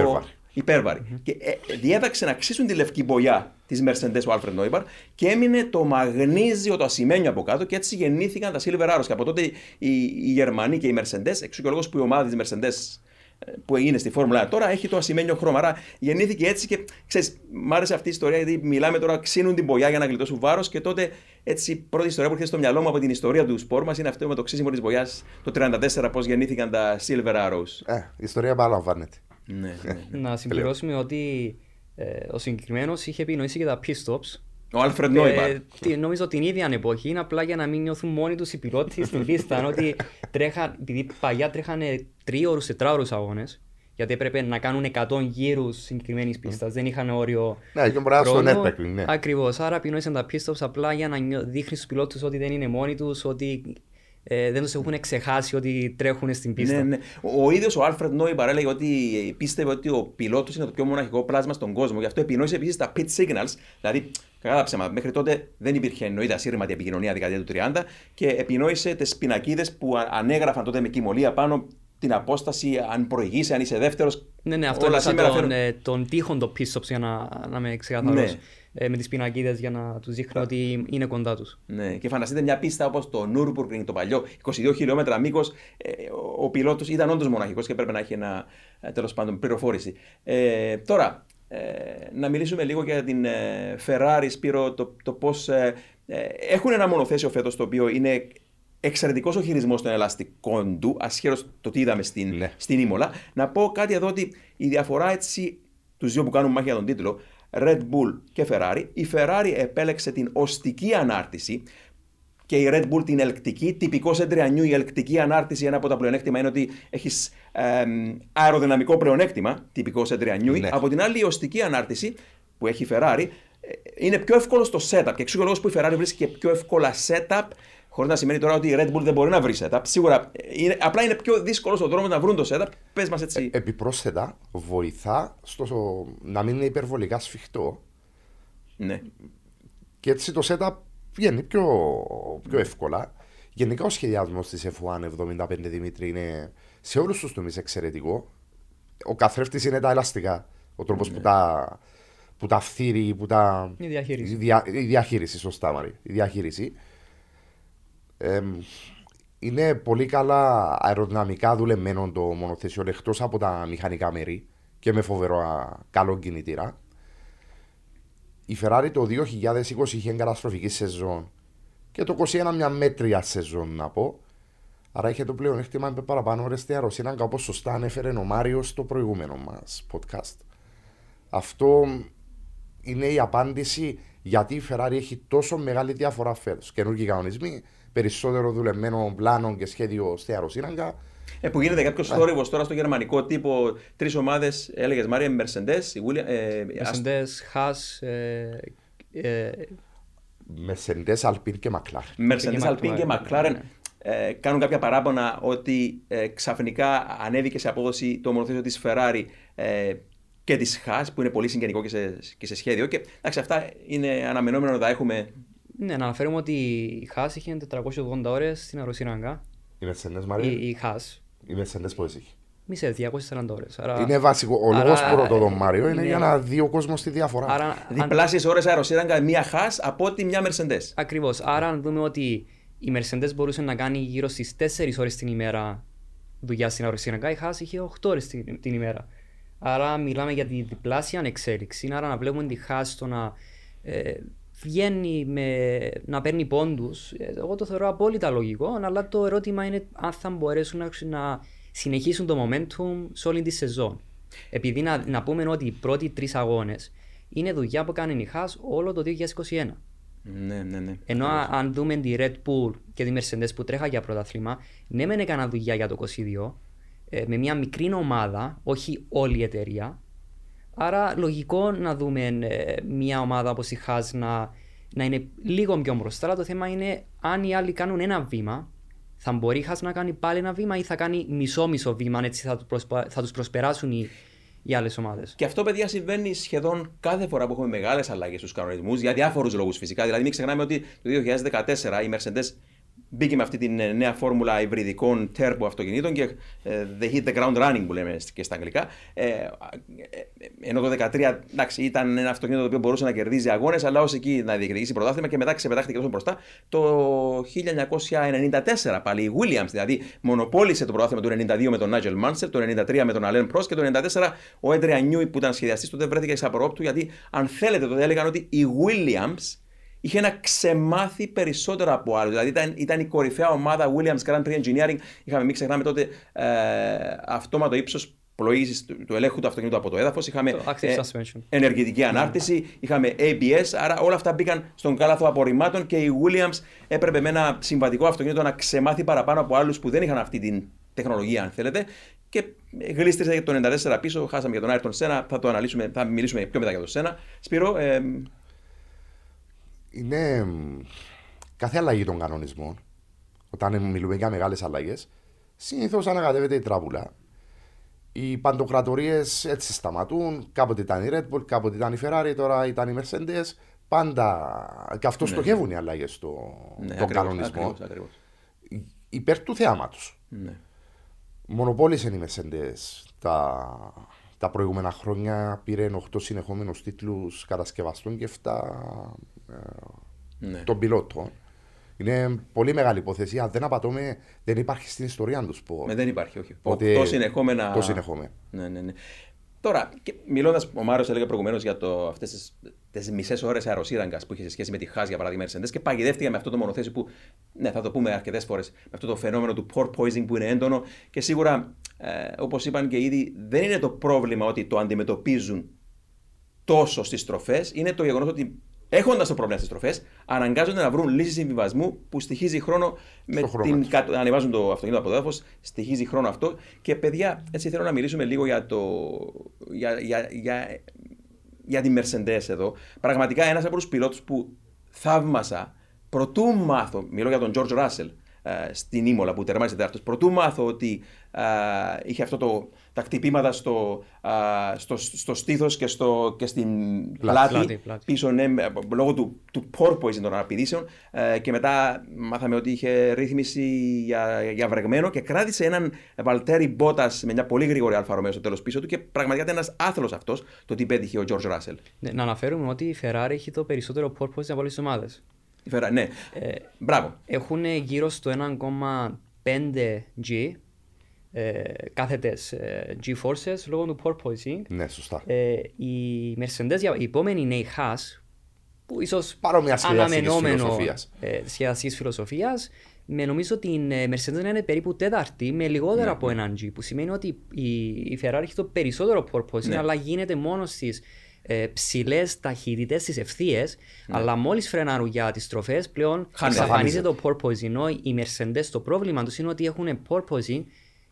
Υπέρβαρη. υπέρβαρη. Και ε, διέταξε να ξύσουν τη λευκή μπογιά της Mercedes ο Alfred Neubar και έμεινε το μαγνίζιο, το ασημένιο από κάτω και έτσι γεννήθηκαν τα Silver Arrows. Και από τότε οι, οι Γερμανοί και οι Mercedes, εξού και ο λόγος που η ομάδα της Mercedes ε, που είναι στη Φόρμουλα 1 τώρα έχει το ασημένιο χρώμα. Άρα γεννήθηκε έτσι και ξέρεις, μ' άρεσε αυτή η ιστορία γιατί μιλάμε τώρα, ξύνουν την μπογιά για να γλιτώσουν βάρος και τότε έτσι η πρώτη ιστορία που έρχεται στο μυαλό μου από την ιστορία του σπορ μας είναι αυτό με το ξύσιμο της μπογιά το 34 πώς γεννήθηκαν τα Silver Arrows. Ε, η ιστορία επαναλαμβάνεται. Ναι, ναι, ναι. Να συμπληρώσουμε ότι ε, ο συγκεκριμένος είχε επινοήσει και τα pit stops. Ο Alfred Neubar. Ε, τι- νομίζω την ίδια εποχή είναι απλά για να μην νιώθουν μόνοι τους οι πιλότοι στην πίστα. [laughs] ότι τρέχαν, επειδή παλιά τρέχανε τρίωρου, τετράωρους αγώνες, γιατί έπρεπε να κάνουν 100 γύρους συγκεκριμένης πίστας. Δεν είχαν όριο. Ναι, και μπορεί να στο χρόνου. Nürburgring, ναι. Ακριβώς. Άρα επινόησαν τα pit stops απλά για να νιώ- δείχνει στους πιλότους ότι δεν είναι μόνοι τους, ότι ε, δεν τους έχουν ξεχάσει ότι τρέχουν στην πίστα. Ναι, ναι. Ο, ο ίδιος ο Άλφρεντ Νόιμπαρ έλεγε ότι πίστευε ότι ο πιλότος είναι το πιο μοναχικό πλάσμα στον κόσμο. Γι' αυτό επινόησε επίσης τα pit signals. Δηλαδή, κατά ψέμα, μέχρι τότε δεν υπήρχε εννοείται ασύρματη επικοινωνία δεκαετία του 30 και επινόησε τις πινακίδες που α- ανέγραφαν τότε με κοιμωλία πάνω την απόσταση, αν προηγήσει, αν είσαι δεύτερος. Ναι, ναι, αυτό είναι τον, ε, τον τείχον το pit stops για να, να είμαι ξεκαθαρός. Ναι. Ε, με τις πινακίδες για να τους δείχνω ότι είναι κοντά τους. Ναι, και φανταστείτε μια πίστα όπως το Nürburgring, το παλιό, 22 χιλιόμετρα μήκος. ο, ο πιλότος ήταν όντως μοναχικός και πρέπει να έχει ένα τέλος πάντων πληροφόρηση. Ε, τώρα, ε, να μιλήσουμε λίγο για την ε, Ferrari, Σπύρο, το, το πώς. Ε, ε, έχουν ένα μονοθέσιο φέτος το οποίο είναι εξαιρετικός ο χειρισμός των ελαστικών του, ασχέτω το τι είδαμε στην, Ναι. στην Ήμολα. Να πω κάτι εδώ ότι η διαφορά έτσι, του δύο που κάνουν μάχη για τον τίτλο, Red Bull και Ferrari, η Ferrari επέλεξε την οστική ανάρτηση και η Red Bull την ελκτική. Τυπικός εντριανιού η ελκτική ανάρτηση, ένα από τα πλεονέκτημα είναι ότι έχεις αεροδυναμικό πλεονέκτημα, τυπικός εντριανιού. Ναι. Από την άλλη, η οστική ανάρτηση που έχει η Ferrari ε, είναι πιο εύκολο στο setup. Και εξού και ο λόγος που η Ferrari βρίσκει και πιο εύκολα setup, χωρίς να σημαίνει τώρα ότι η Red Bull δεν μπορεί να βρει setup. Σίγουρα ε, είναι, απλά είναι πιο δύσκολο ο δρόμο να βρουν το setup. Πες μας έτσι. Επιπρόσθετα, βοηθά στο να μην είναι υπερβολικά σφιχτό ναι. και έτσι το setup βγαίνει πιο, πιο εύκολα. Γενικά ο σχεδιασμός της F1 75 Δημήτρη είναι σε όλους τους τομείς εξαιρετικό. Ο καθρέφτης είναι τα ελαστικά. Ο τρόπος που τα, που τα φθείρει, που τα. Η διαχείριση. Η, δια- η διαχείριση, σωστά, Μαρή. Η διαχείριση. Εμ, είναι πολύ καλά αεροδυναμικά δουλεμένο το μονοθέσιο εκτός από τα μηχανικά μέρη και με φοβερό α, καλό κινητήρα. Η Ferrari το 2020 είχε καταστροφική σεζόν και το 2021 μια μέτρια σεζόν να πω. Άρα είχε το πλεονέκτημα με παραπάνω ώρες στη αεροσύναγγα όπως σωστά ανέφερε ο Μάριος στο προηγούμενο μας podcast. Αυτό είναι η απάντηση γιατί η Ferrari έχει τόσο μεγάλη διαφορά φέτος. Καινούργιοι κανονισμοί, περισσότερο δουλεμένο πλάνο και σχέδιο στη αεροσύναγγα. Ε, που γίνεται κάποιος θόρυβος τώρα στο γερμανικό τύπο. Τρεις ομάδες, έλεγες Μάρια, Mercedes, η William, ε, Aston- Mercedes, Haas, ε, ε, Mercedes, Alpine και McLaren. Mercedes, Και Alpine και McLaren, McLaren ναι. ε, κάνουν κάποια παράπονα ότι ε, ξαφνικά ανέβηκε σε απόδοση το μονοθέσιο της Ferrari ε, και της Haas που είναι πολύ συγγενικό και σε, και σε σχέδιο και εντάξει αυτά είναι αναμενόμενο να τα έχουμε ναι, να αναφέρουμε ότι η Haas είχε 480 ώρες στην αεροσύραγγα. Η Mercedes, Μαρία. Η, η Haas Η Mercedes πώς έχει. μισές 240 ώρες. Άρα, Είναι βασικό. Ο άρα- λόγος που ρωτώ τον Μάριο είναι ναι. για να δει ο κόσμος τη διαφορά. άρα αν- διπλάσιες ώρες αεροσύραγγα μία Haas από ότι μια Mercedes. Ακριβώς. Άρα αν δούμε ότι η Mercedes μπορούσε να κάνει γύρω στις 4 ώρες την ημέρα δουλειά στην αεροσύναγγα, η Haas είχε 8 ώρες την, την ημέρα. Άρα μιλάμε για τη διπλάσια εξέλιξη. Άρα να βλέπουμε τη Haas στο να ε, βγαίνει με, να παίρνει πόντους, ε, εγώ το θεωρώ απόλυτα λογικό, αλλά το ερώτημα είναι αν θα μπορέσουν να, να συνεχίσουν το momentum σε όλη τη σεζόν. Επειδή να, να πούμε ότι οι πρώτοι τρεις αγώνες είναι δουλειά που κάνει η Haas όλο το 2021. Ναι, ναι, ναι. Ενώ α- αν δούμε τη Red Bull και τη Mercedes που τρέχα για πρωτάθλημα, ναι, μεν έκανα δουλειά για το 22, ε, με μια μικρή ομάδα, όχι όλη η εταιρεία. Άρα λογικό να δούμε ε, μια ομάδα όπως η Haas να, να είναι λίγο πιο μπροστά. Αλλά το θέμα είναι αν οι άλλοι κάνουν ένα βήμα, θα μπορεί η Χάς να κάνει πάλι ένα βήμα ή θα κάνει μισό-μισό βήμα, αν έτσι θα, τους προσπα... θα τους προσπεράσουν οι, οι άλλες ομάδες. Και αυτό, παιδιά, συμβαίνει σχεδόν κάθε φορά που έχουμε μεγάλες αλλαγές στους κανονισμούς για διάφορους λόγους φυσικά. Δηλαδή, μην ξεχνάμε ότι το 2014 οι Mercedes μπήκε με αυτή τη νέα φόρμουλα υβριδικών turbo αυτοκινήτων και ε, they hit the ground running που λέμε και στα αγγλικά. Ε, ε, ενώ το 2013 εντάξει, ήταν ένα αυτοκίνητο το οποίο μπορούσε να κερδίζει αγώνες, αλλά ως εκεί να διεκδικήσει πρωτάθλημα και μετά ξεπετάχθηκε τόσο μπροστά. Το 1994 πάλι η Williams δηλαδή μονοπόλησε το πρωτάθλημα του 92 με τον Nigel Mansell, το 93 με τον Alain Prost και το 94 ο Adrian Newey που ήταν σχεδιαστής τότε βρέθηκε σε απορρόπτου γιατί αν θέλετε τότε έλεγαν ότι η Williams είχε να ξεμάθει περισσότερο από άλλους. Δηλαδή ήταν, ήταν η κορυφαία ομάδα Williams Grand Prix Engineering. Είχαμε, μην ξεχνάμε τότε, ε, αυτόματο ύψος πλοήγησης του, του ελέγχου του αυτοκίνητου από το έδαφος. Είχαμε ε, ενεργητική ανάρτηση, είχαμε ABS. Άρα όλα αυτά μπήκαν στον κάλαθο απορριμμάτων και η Williams έπρεπε με ένα συμβατικό αυτοκίνητο να ξεμάθει παραπάνω από άλλους που δεν είχαν αυτή την τεχνολογία, αν θέλετε. Και γλίστρισε για το 94 πίσω, χάσαμε για τον Άιρτον Σένα. Θα το αναλύσουμε, θα μιλήσουμε πιο μετά για τον Σένα. Σπύρο, ε, είναι κάθε αλλαγή των κανονισμών, όταν μιλούμε για μεγάλες αλλαγές, συνήθως ανακατεύεται η τράβουλα. Οι παντοκρατορίες έτσι σταματούν. Κάποτε ήταν η Red Bull, κάποτε ήταν η Ferrari, τώρα ήταν η Mercedes. Πάντα. Και αυτό ναι. στοχεύουν οι αλλαγές στον ναι, κανονισμό. Ακριβώς, ακριβώς. Υπέρ του θεάματος. Ναι. Μονοπόλησε η Mercedes τα, τα προηγούμενα χρόνια. Πήρε 8 συνεχόμενους τίτλους κατασκευαστών και 7 ναι. των πιλότων. Είναι πολύ μεγάλη υπόθεση. Αν δεν απατώμε, δεν υπάρχει στην ιστορία του σπορ. Ναι, δεν υπάρχει, όχι. Ότι... Το συνεχόμενα. Το συνεχόμενα. Ναι, ναι, ναι. Τώρα, μιλώντας, ο Μάριο έλεγε προηγουμένως για αυτές τι μισές ώρες αεροσύραγγας που είχε σε σχέση με τη Χάζ για παράδειγμα Mercedes και παγιδεύτηκε με αυτό το μονοθέσιο που, ναι, θα το πούμε αρκετές φορές, με αυτό το φαινόμενο του port poisoning που είναι έντονο και σίγουρα, ε, όπως είπαν και ήδη, δεν είναι το πρόβλημα ότι το αντιμετωπίζουν τόσο στις στροφέ, είναι το γεγονός ότι έχοντας το πρόβλημα στις τροφές, αναγκάζονται να βρουν λύσεις συμβιβασμού που στοιχίζει χρόνο με την. Χρόνο. Ανεβάζουν το αυτοκίνητο από το έδαφος, στοιχίζει χρόνο αυτό. Και παιδιά, έτσι θέλω να μιλήσουμε λίγο για, το, για, για, για, για τη Mercedes εδώ. Πραγματικά ένας από τους πιλότους που θαύμασα προτού μάθω, μιλώ για τον George Russell, ε, στην Ήμολα που τερμάτισε τέταρτο. Προτού μάθω ότι α, ε, είχε αυτό το, τα χτυπήματα στο, α, στο, στο στήθος και, στο, και στην πλάτη, πλάτη, πλάτη. πίσω ναι, λόγω του, του porpoise των αναπηδήσεων ε, και μετά μάθαμε ότι είχε ρύθμιση για, για βρεγμένο και κράτησε έναν Βαλτέρη Μπότας με μια πολύ γρήγορη αλφα στο τέλος πίσω του και πραγματικά ήταν ένας άθλος αυτός το τι πέτυχε ο George Russell. Ναι, να αναφέρουμε ότι η Ferrari έχει το περισσότερο porpoise από όλες τις ομάδες. Ναι. Ε, Μπράβο. Έχουν γύρω στο 1,5 G ε, κάθετες ε, G-forces λόγω του porpoising. Ναι, σωστά. Ε, η Mercedes, η επόμενη είναι η Haas, που ίσως Παρόμοια αναμενόμενο ε, σχεδιαστικής φιλοσοφίας, με νομίζω ότι η ε, Mercedes είναι περίπου τέταρτη με λιγότερο ναι, από ναι. έναν G, που σημαίνει ότι η, η Ferrari έχει το περισσότερο porpoising, ναι. αλλά γίνεται μόνος στις ε, ψηλές ταχύτητες, τι ευθείες, ναι. αλλά μόλις φρενάρουν για τις στροφές, πλέον εξαφανίζεται το porpoising. Ενώ οι Mercedes το πρόβλημα τους είναι ότι έχουν porpoising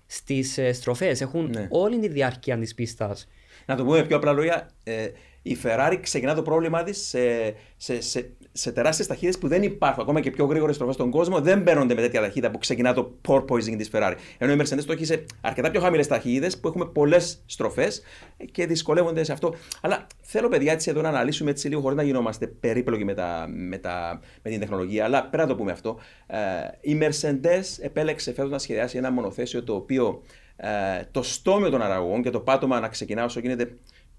στις ε, στροφές. Έχουν ναι. όλη τη διάρκεια της πίστας. Να το πούμε πιο απλά λόγια, ε, η Ferrari ξεκινά το πρόβλημά της σε, σε, σε, σε τεράστιες ταχύτητες που δεν υπάρχουν. Ακόμα και πιο γρήγορες στροφές στον κόσμο δεν μπαίνονται με τέτοια ταχύτητα που ξεκινά το porpoising της Ferrari. Ενώ η Mercedes το έχει σε αρκετά πιο χαμηλές ταχύτητες που έχουμε πολλές στροφές και δυσκολεύονται σε αυτό. Αλλά θέλω, παιδιά, έτσι εδώ να αναλύσουμε έτσι λίγο χωρίς να γινόμαστε περίπλοκοι με, τα, με, τα, με την τεχνολογία. Αλλά πέρα να το πούμε αυτό, ε, η Mercedes επέλεξε φέτος να σχεδιάσει ένα μονοθέσιο το οποίο ε, το στόμιο των αραγών και το πάτωμα να ξεκινά όσο γίνεται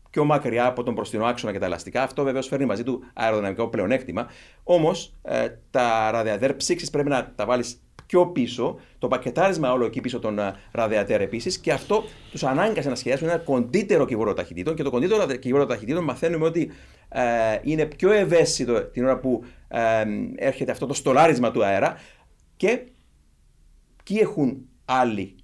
πιο μακριά από τον προστινό άξονα και τα ελαστικά. Αυτό βεβαίως φέρνει μαζί του αεροδυναμικό πλεονέκτημα. Όμως ε, τα ραδιατέρ ψήξης πρέπει να τα βάλεις πιο πίσω, το πακετάρισμα όλο εκεί πίσω των ραδιατέρ επίσης και αυτό τους ανάγκασε να σχεδιάσουν ένα κοντύτερο κυβόρο ταχυτήτων και το κοντύτερο κυβόρο ταχυτήτων μαθαίνουμε ότι ε, είναι πιο ευαίσθητο την ώρα που ε, έρχεται αυτό το στολάρισμα του αέρα και ποιοι έχουν άλλοι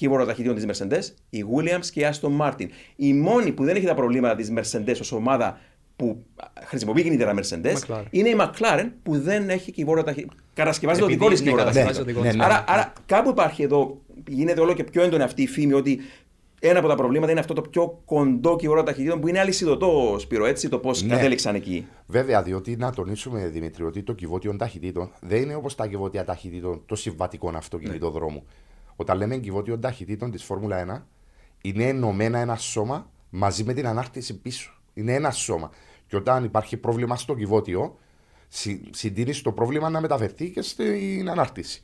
κύβορο ταχυτήτων της Mercedes, η Williams και η Aston Martin. Η μόνη που δεν έχει τα προβλήματα της Mercedes ως ομάδα που χρησιμοποιεί κινητήρα Mercedes McLaren. είναι η McLaren που δεν έχει κυβόρο ταχυτήτων. Κατασκευάζει το δικό της ναι, ναι, ναι, άρα, άρα κάπου υπάρχει εδώ, γίνεται όλο και πιο έντονη αυτή η φήμη ότι ένα από τα προβλήματα είναι αυτό το πιο κοντό κυβόρο ταχυτήτων που είναι αλυσιδωτό, Σπύρο, έτσι, το πώς Ναι. κατέληξαν εκεί. Βέβαια, διότι να τονίσουμε, Δημήτρη, ότι το κυβότιο ταχυτήτων δεν είναι όπως τα κυβότια ταχυτήτων των συμβατικών αυτοκινητοδρόμου. Όταν λέμε κυβότιο ταχυτήτων της Φόρμουλα 1, είναι ενωμένα ένα σώμα μαζί με την ανάρτηση πίσω. Είναι ένα σώμα. Και όταν υπάρχει πρόβλημα στο κυβότιο, συ, συντείνεις το πρόβλημα να μεταφερθεί και στην ανάρτηση.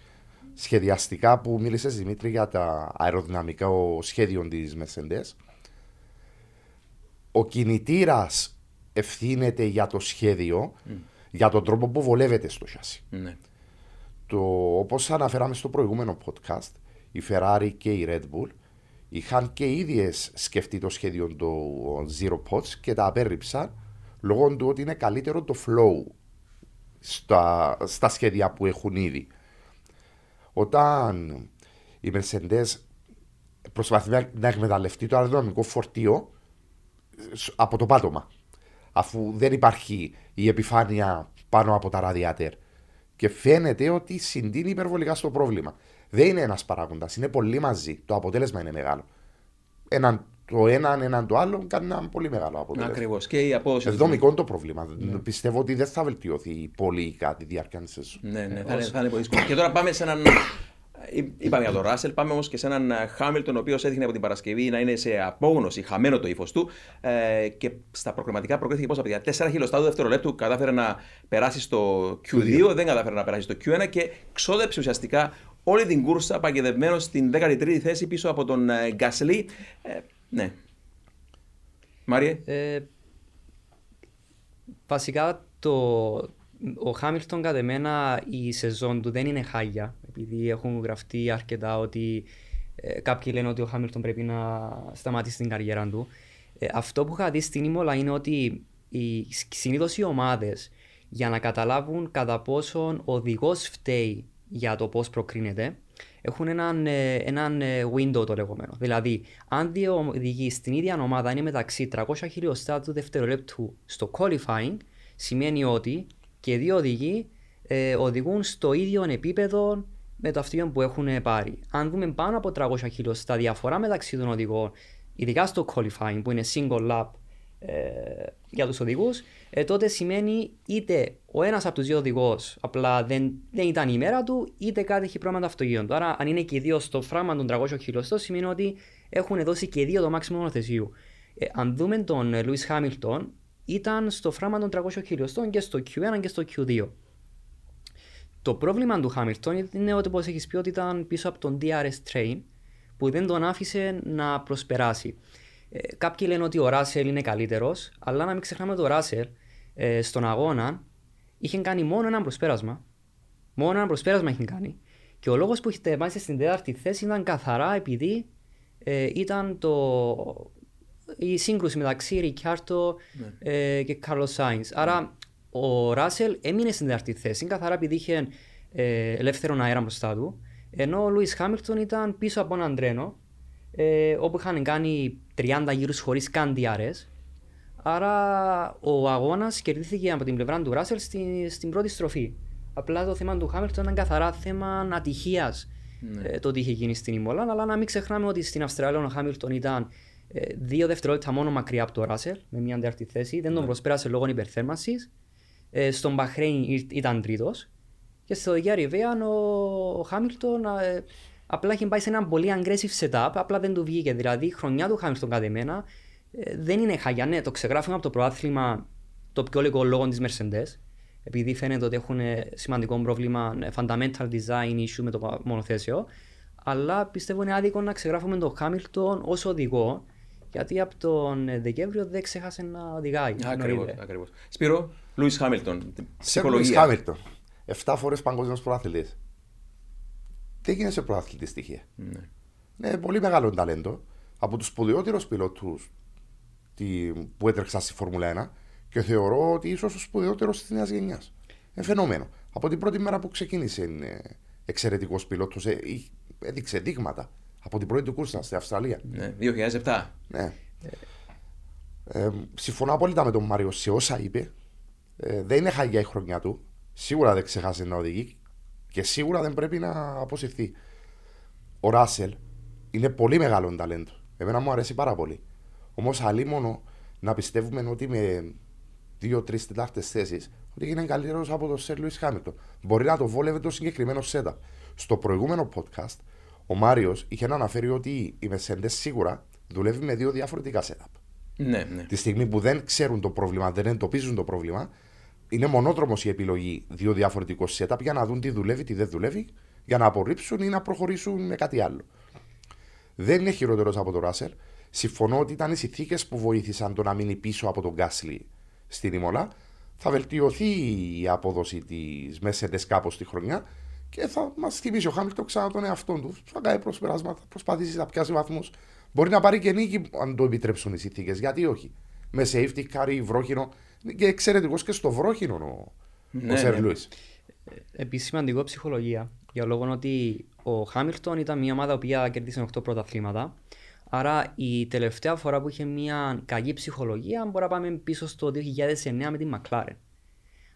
Σχεδιαστικά που μίλησες Δημήτρη για τα αεροδυναμικά ο σχέδιο της Mercedes, ο κινητήρας ευθύνεται για το σχέδιο, για τον τρόπο που βολεύεται στο σιάσι. Ναι. Το, όπως αναφέραμε στο προηγούμενο podcast, η Ferrari και η Red Bull είχαν και οι ίδιες σκεφτεί το σχέδιο του Zero Pods και τα απέρριψαν λόγω του ότι είναι καλύτερο το flow στα, στα σχέδια που έχουν ήδη. Όταν η Mercedes προσπαθεί να- να εκμεταλλευτεί το αεροδυναμικό φορτίο σ- από το πάτωμα. Αφού δεν υπάρχει η επιφάνεια πάνω από τα ραδιάτερ. Και φαίνεται ότι συντείνει υπερβολικά στο πρόβλημα. Δεν είναι ένας παράγοντας, είναι πολύ μαζί. Το αποτέλεσμα είναι μεγάλο. Έναν, το έναν έναν το άλλο κάνει ένα πολύ μεγάλο αποτέλεσμα. Ακριβώς. Και η απόδοση. Εδώ μικρό είναι το πρόβλημα. Πιστεύω ότι δεν θα βελτιωθεί πολύ κατά τη διάρκεια της σεζόν. Ναι, ναι, θα, είναι, θα είναι πολύ δύσκολο. Και τώρα πάμε σε έναν. Εί- Είπαμε για τον Ράσελ, πάμε όμως και σε έναν Χάμιλτον, ο οποίος έδειχνε από την Παρασκευή να είναι σε απόγνωση, χαμένο το ύφος του. Ε, και στα προκριματικά προκρίθηκε πόσα παιδιά. 4 χιλιοστά του δευτερολέπτου κατάφερε να περάσει στο Q2, δεν κατάφερε να περάσει στο Q1 και ξόδεψε ουσιαστικά όλη την κούρσα παγιδευμένος στην 13η θέση πίσω από τον ε, Γκάσλι. Ε, ναι. Μάριε. Ε, βασικά το, ο Χάμιλτον κατά μένα η σεζόν του δεν είναι χάγια επειδή έχουν γραφτεί αρκετά ότι ε, κάποιοι λένε ότι ο Χάμιλτον πρέπει να σταματήσει την καριέρα του. Ε, αυτό που είχα δει στην Ήμολα είναι ότι οι, συνήθως οι ομάδες για να καταλάβουν κατά πόσον ο οδηγός φταίει για το πώς προκρίνεται έχουν έναν, ε, έναν ε, window το λεγόμενο. Δηλαδή, αν δύο οδηγοί στην ίδια ομάδα είναι μεταξύ 300 χιλιοστά του δευτερολέπτου στο qualifying, σημαίνει ότι και δύο οδηγοί ε, οδηγούν στο ίδιο επίπεδο με το αυτοκίνητο που έχουν πάρει. Αν δούμε πάνω από 300 χιλιοστά διαφορά μεταξύ των οδηγών, ειδικά στο qualifying που είναι single lap ε, για τους οδηγούς, ε, τότε σημαίνει είτε ο ένας από τους δύο οδηγός απλά δεν, δεν ήταν η ημέρα του, είτε κάτι έχει πρόβλημα το αυτοκίνητο. Άρα, αν είναι και οι δύο στο φράγμα των 300 χιλιοστών, σημαίνει ότι έχουν δώσει και οι δύο το μάξιμο μονοθεσίου. Ε, αν δούμε τον ε, Lewis Hamilton, ήταν στο φράγμα των 300 χιλιοστών και στο Q1 και στο Q2. Το πρόβλημα του Hamilton είναι ότι, όπως έχεις πει, ότι ήταν πίσω από τον DRS train που δεν τον άφησε να προσπεράσει. Ε, κάποιοι λένε ότι ο Ράσελ είναι καλύτερος, αλλά να μην ξεχνάμε ότι ο Ράσελ ε, στον αγώνα είχε κάνει μόνο ένα προσπέρασμα. Μόνο ένα προσπέρασμα είχε κάνει. Και ο λόγος που είχε τεμάσει στην τέταρτη θέση ήταν καθαρά επειδή ε, ήταν το, η σύγκρουση μεταξύ Ρικιάρτο ε, και Κάρλο Σάινς. Άρα ο Ράσελ έμεινε στην τέταρτη θέση καθαρά επειδή είχε ε, ελεύθερον αέρα μπροστά του. Ενώ ο Λούις Χάμιλτον ήταν πίσω από έναν τρένο ε, όπου είχαν κάνει 30 γύρους χωρίς καν DRS. Άρα ο αγώνας κερδίθηκε από την πλευρά του Ράσελ στη, στην πρώτη στροφή. Απλά το θέμα του Χάμιλτον ήταν καθαρά θέμα ατυχίας ε, το ότι είχε γίνει στην Ιμόλα. Αλλά να μην ξεχνάμε ότι στην Αυστραλία ο Χάμιλτον ήταν ε, δύο δευτερόλεπτα μόνο μακριά από το Ράσελ με μια τέταρτη θέση. Δεν τον προσπέρασε λόγω υπερθέρμανσης. Ε, στον Μπαχρέιν ή- ήταν τρίτος. Και στο Γερεβέαν ο, ο Χάμιλτον ε, απλά είχε πάει σε ένα πολύ aggressive setup, απλά δεν του βγήκε. Δηλαδή η χρονιά του Χάμιλτον κατά εμένα ε, δεν είναι χαγιά. Ναι, το ξεγράφουμε από το προάθλημα το πιο λίγο λόγω της Mercedes. Επειδή φαίνεται ότι έχουν ε, σημαντικό πρόβλημα ε, fundamental design issue με το πα- μονοθέσιο. Αλλά πιστεύω είναι άδικο να ξεγράφουμε τον Χάμιλτον ως οδηγό. Γιατί από τον ε, Δεκέμβριο δεν ξέχασε να οδηγάει. Ακριβώ. εννοείται. Ακριβώς. Σπύρο, Λούι Χάμιλτον. Σε Λουίς Ψυχολογία. Χάμιλτον. 7 φορές παγκόσμιος προαθλητή. Τι έγινε σε προαθλητή στοιχεία; Ναι. Είναι πολύ μεγάλο ταλέντο. Από τους σπουδαιότερους πιλότους που έτρεξα στη Φόρμουλα 1 και θεωρώ ότι ίσως ο σπουδαιότερος της νέας γενιάς. Είναι φαινόμενο. Από την πρώτη μέρα που ξεκίνησε είναι εξαιρετικός πιλότος. Έδειξε δείγματα από την πρώτη του κούρσα στην Αυστραλία. Ναι. 2007. Ναι. Ε, συμφωνώ απόλυτα με τον Μάριο σε όσα είπε. Ε, δεν είναι χαγιά η χρονιά του. Σίγουρα δεν ξεχάσει να οδηγεί και σίγουρα δεν πρέπει να αποσυρθεί. Ο Ράσελ είναι πολύ μεγάλο ταλέντο. Εμένα μου αρέσει πάρα πολύ. Όμως αλίμονο να πιστεύουμε ότι με δύο-τρει τετάρτες θέσεις ότι έγινε καλύτερος από τον Σερ Λουίς Χάμιλτον. Μπορεί να το βόλευε το συγκεκριμένο setup. Στο προηγούμενο podcast, ο Μάριος είχε να αναφέρει ότι η Mercedes σίγουρα δουλεύει με δύο διαφορετικά setup. Ναι, ναι. Τη στιγμή που δεν ξέρουν το πρόβλημα, δεν εντοπίζουν το πρόβλημα, είναι μονόδρομος η επιλογή δύο διαφορετικών setup για να δουν τι δουλεύει, τι δεν δουλεύει, για να απορρίψουν ή να προχωρήσουν με κάτι άλλο. Δεν είναι χειρότερος από τον Ράσελ. Συμφωνώ ότι ήταν οι συνθήκες που βοήθησαν το να μείνει πίσω από τον Γκάσλι στην Ιμολά. Θα βελτιωθεί η απόδοση της Mercedes κάπως τη χρονιά και θα μας θυμίσει ο Χάμιλτον ξανά τον εαυτό του. Θα κάνει προσπεράσματα, θα προσπαθήσει να πιάσει βαθμούς. Μπορεί να πάρει και νίκη αν το επιτρέψουν οι συνθήκες. Γιατί όχι. Με safety car ή βρόχινο. Και εξαιρετικός και στο βρόχινο ο, Ναι, ο Σερ ναι. Λούις. Επίσης σημαντικό ψυχολογία. Για λόγω ότι ο Χάμιλτον ήταν μια ομάδα που κέρδισε 8 πρωταθλήματα. Άρα η τελευταία φορά που είχε μια κακή ψυχολογία μπορεί να πάμε πίσω στο 2009 με την McLaren.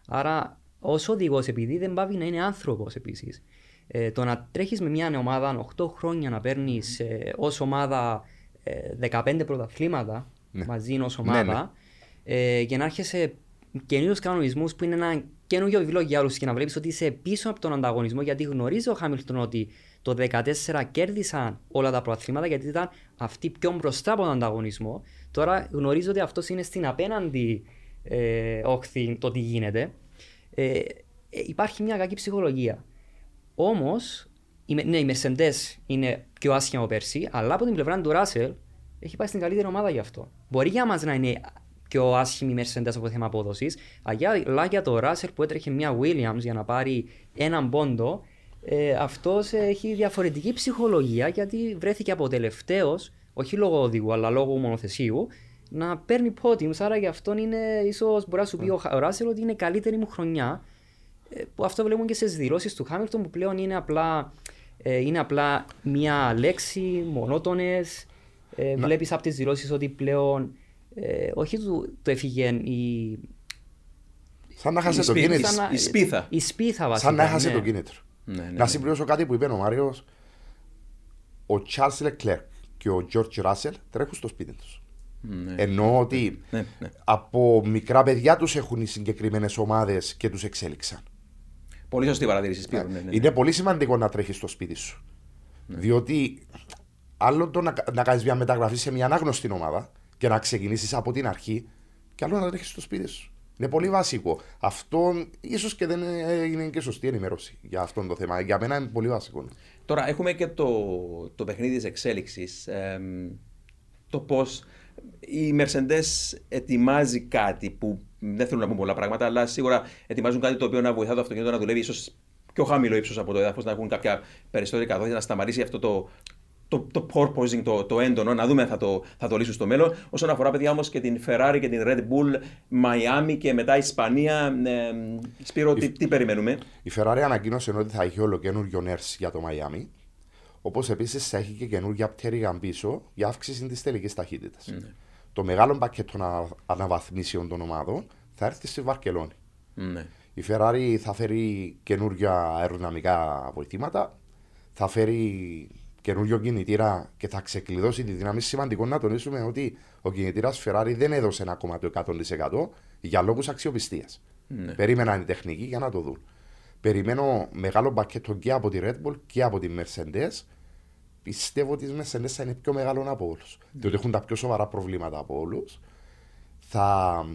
Άρα ως οδηγός, επειδή δεν πάβει να είναι άνθρωπος επίσης, ε, το να τρέχεις με μια ομάδα 8 χρόνια να παίρνεις ε, ως ομάδα ε, 15 πρωταθλήματα μαζί ω ομάδα ε, και να έρχεσαι καινούριου κανονισμούς που είναι ένα καινούριο βιβλίο για όλους και να βλέπεις ότι είσαι πίσω από τον ανταγωνισμό γιατί γνωρίζει ο Χάμιλτον ότι το 2014 κέρδισαν όλα τα πρωταθλήματα γιατί ήταν αυτοί πιο μπροστά από τον ανταγωνισμό. Τώρα γνωρίζω ότι αυτός είναι στην απέναντι ε, όχθη το τι γίνεται. Ε, ε, υπάρχει μια κακή ψυχολογία. Όμως, ναι, οι Mercedes είναι πιο άσχημα από πέρσι, αλλά από την πλευρά του Ράσελ έχει πάει στην καλύτερη ομάδα γι' αυτό. Μπορεί για μας να είναι πιο άσχημη η Mercedes από θέμα απόδοσης, αλλά για το Ράσελ που έτρεχε μια Williams για να πάρει έναν πόντο, ε, αυτός έχει διαφορετική ψυχολογία γιατί βρέθηκε από τελευταίος, όχι λόγω οδηγού αλλά λόγω μονοθεσίου, να παίρνει podiums. Άρα για αυτόν είναι, ίσως μπορεί να σου πει ο Χα- ο Ράσελ ότι είναι η καλύτερη μου χρονιά. Ε, που αυτό βλέπουμε και στις δηλώσεις του Χάμιλτον που πλέον είναι απλά, ε, είναι απλά μία λέξη, μονότονες. Ε, Βλέπεις από τις δηλώσεις ότι πλέον. Ε, όχι του, το έφυγε η. Σαν να χάσει Η το σπίθα. κίνητρο. σαν να- η σπίθα. Η σπίθα βασικά. Σαν να έχασε ναι. το κίνητρο. Ναι, ναι, Να ναι. συμπληρώσω κάτι που είπε ο Μάριος. Ο Charles Leclerc και ο George Russell τρέχουν στο σπίτι τους. Ναι. Εννοώ ότι Ναι, ναι. από μικρά παιδιά τους έχουν οι συγκεκριμένες ομάδες και τους εξέλιξαν. Πολύ σωστή παρατήρηση, Σπύρο. Ναι, ναι, ναι. Είναι πολύ σημαντικό να τρέχεις στο σπίτι σου. Διότι άλλο το να, να κάνεις μια μεταγραφή σε μια ανάγνωστη ομάδα και να ξεκινήσεις από την αρχή, και άλλο να τρέχει στο σπίτι σου. Είναι πολύ βασικό. Αυτό ίσως και δεν ε, είναι και σωστή ενημέρωση για αυτό το θέμα. Για μένα είναι πολύ βασικό. Τώρα έχουμε και το, το παιχνίδι της εξέλιξης. εμ, το πώς η Mercedes ετοιμάζει κάτι που δεν θέλουν να πούν πολλά πράγματα, αλλά σίγουρα ετοιμάζουν κάτι το οποίο να βοηθά το αυτοκίνητο να δουλεύει ίσως πιο χαμηλό ύψος από το έδαφος, να έχουν κάποια περισσότερη καθότητα, να σταματήσει αυτό το, το, το porpoising, το, το έντονο, να δούμε αν θα το, θα το λύσουν στο μέλλον. Όσον αφορά, παιδιά, όμως και την Ferrari και την Red Bull, Miami και μετά Ισπανία, ε, Σπύρο, τι, τι περιμένουμε; Η Ferrari ανακοίνωσε ότι θα έχει ολοκένουργιο νέρς για το Miami. Όπως επίσης θα έχει και καινούργια πτέρυγα πίσω για αύξηση της τελικής ταχύτητας. Το μεγάλο πακέτο ανα- αναβαθμίσεων των ομάδων θα έρθει στη Βαρκελόνη. Ναι. Η Ferrari θα φέρει καινούργια αεροδυναμικά βοηθήματα, θα φέρει καινούριο κινητήρα και θα ξεκλειδώσει τη δύναμη. Σημαντικό να τονίσουμε ότι ο κινητήρας Ferrari δεν έδωσε ακόμα το 100% για λόγους αξιοπιστίας. Ναι. Περίμεναν οι τεχνικοί για να το δουν. Περιμένω μεγάλο πακέτο και από τη Red Bull και από τη Mercedes. Πιστεύω ότι η Mercedes θα είναι πιο μεγάλο από όλους. Διότι έχουν τα πιο σοβαρά προβλήματα από όλους. Θα,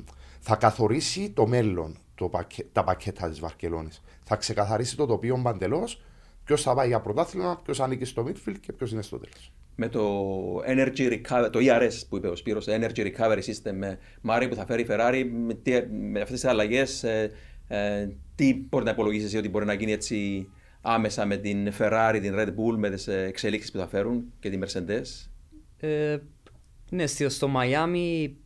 θα καθορίσει το μέλλον το πακέ- τα πακέτα της Βαρκελόνης. Θα ξεκαθαρίσει το τοπίο παντελώς. Ποιος θα πάει για πρωτάθλημα, ποιος ανήκει στο midfield και ποιος είναι στο τέλος. με το Energy Recovery, το ERS που είπε ο Σπύρος, το Energy Recovery System με Μάρι που θα φέρει η Ferrari, με, τι, με αυτές τις αλλαγές, ε, ε, τι μπορεί να υπολογίσεις εσύ ότι μπορεί να γίνει έτσι άμεσα με την Ferrari, την Red Bull, με τις ε, εξελίξεις που θα φέρουν και τη Mercedes; Ε, ναι, στο, στο Μαϊάμι,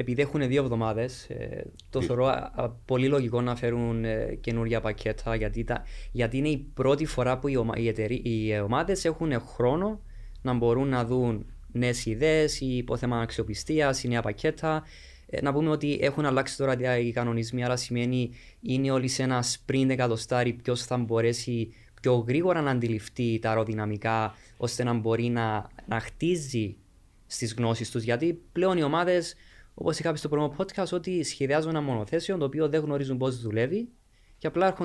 επειδή έχουν δύο εβδομάδες, το θεωρώ α, α, πολύ λογικό να φέρουν ε, καινούργια πακέτα γιατί, τα, γιατί είναι η πρώτη φορά που οι, ομα, οι, εταιρεί- οι ε, ομάδες έχουν χρόνο να μπορούν να δουν νέες ιδέες ή υπόθεμα αξιοπιστίας ή νέα πακέτα. Ε, να πούμε ότι έχουν αλλάξει τώρα τα- οι κανονισμοί, άρα σημαίνει είναι όλοι σε ένα sprint εκατοστάρι ποιος θα μπορέσει πιο γρήγορα να αντιληφθεί τα αεροδυναμικά ώστε να μπορεί να, να χτίζει στις γνώσεις τους. Γιατί πλέον οι ομάδες, όπως είχα πει στο πρώτο podcast, ότι σχεδιάζουν ένα μονοθέσιο το οποίο δεν γνωρίζουν πώς δουλεύει και απλά έρχονται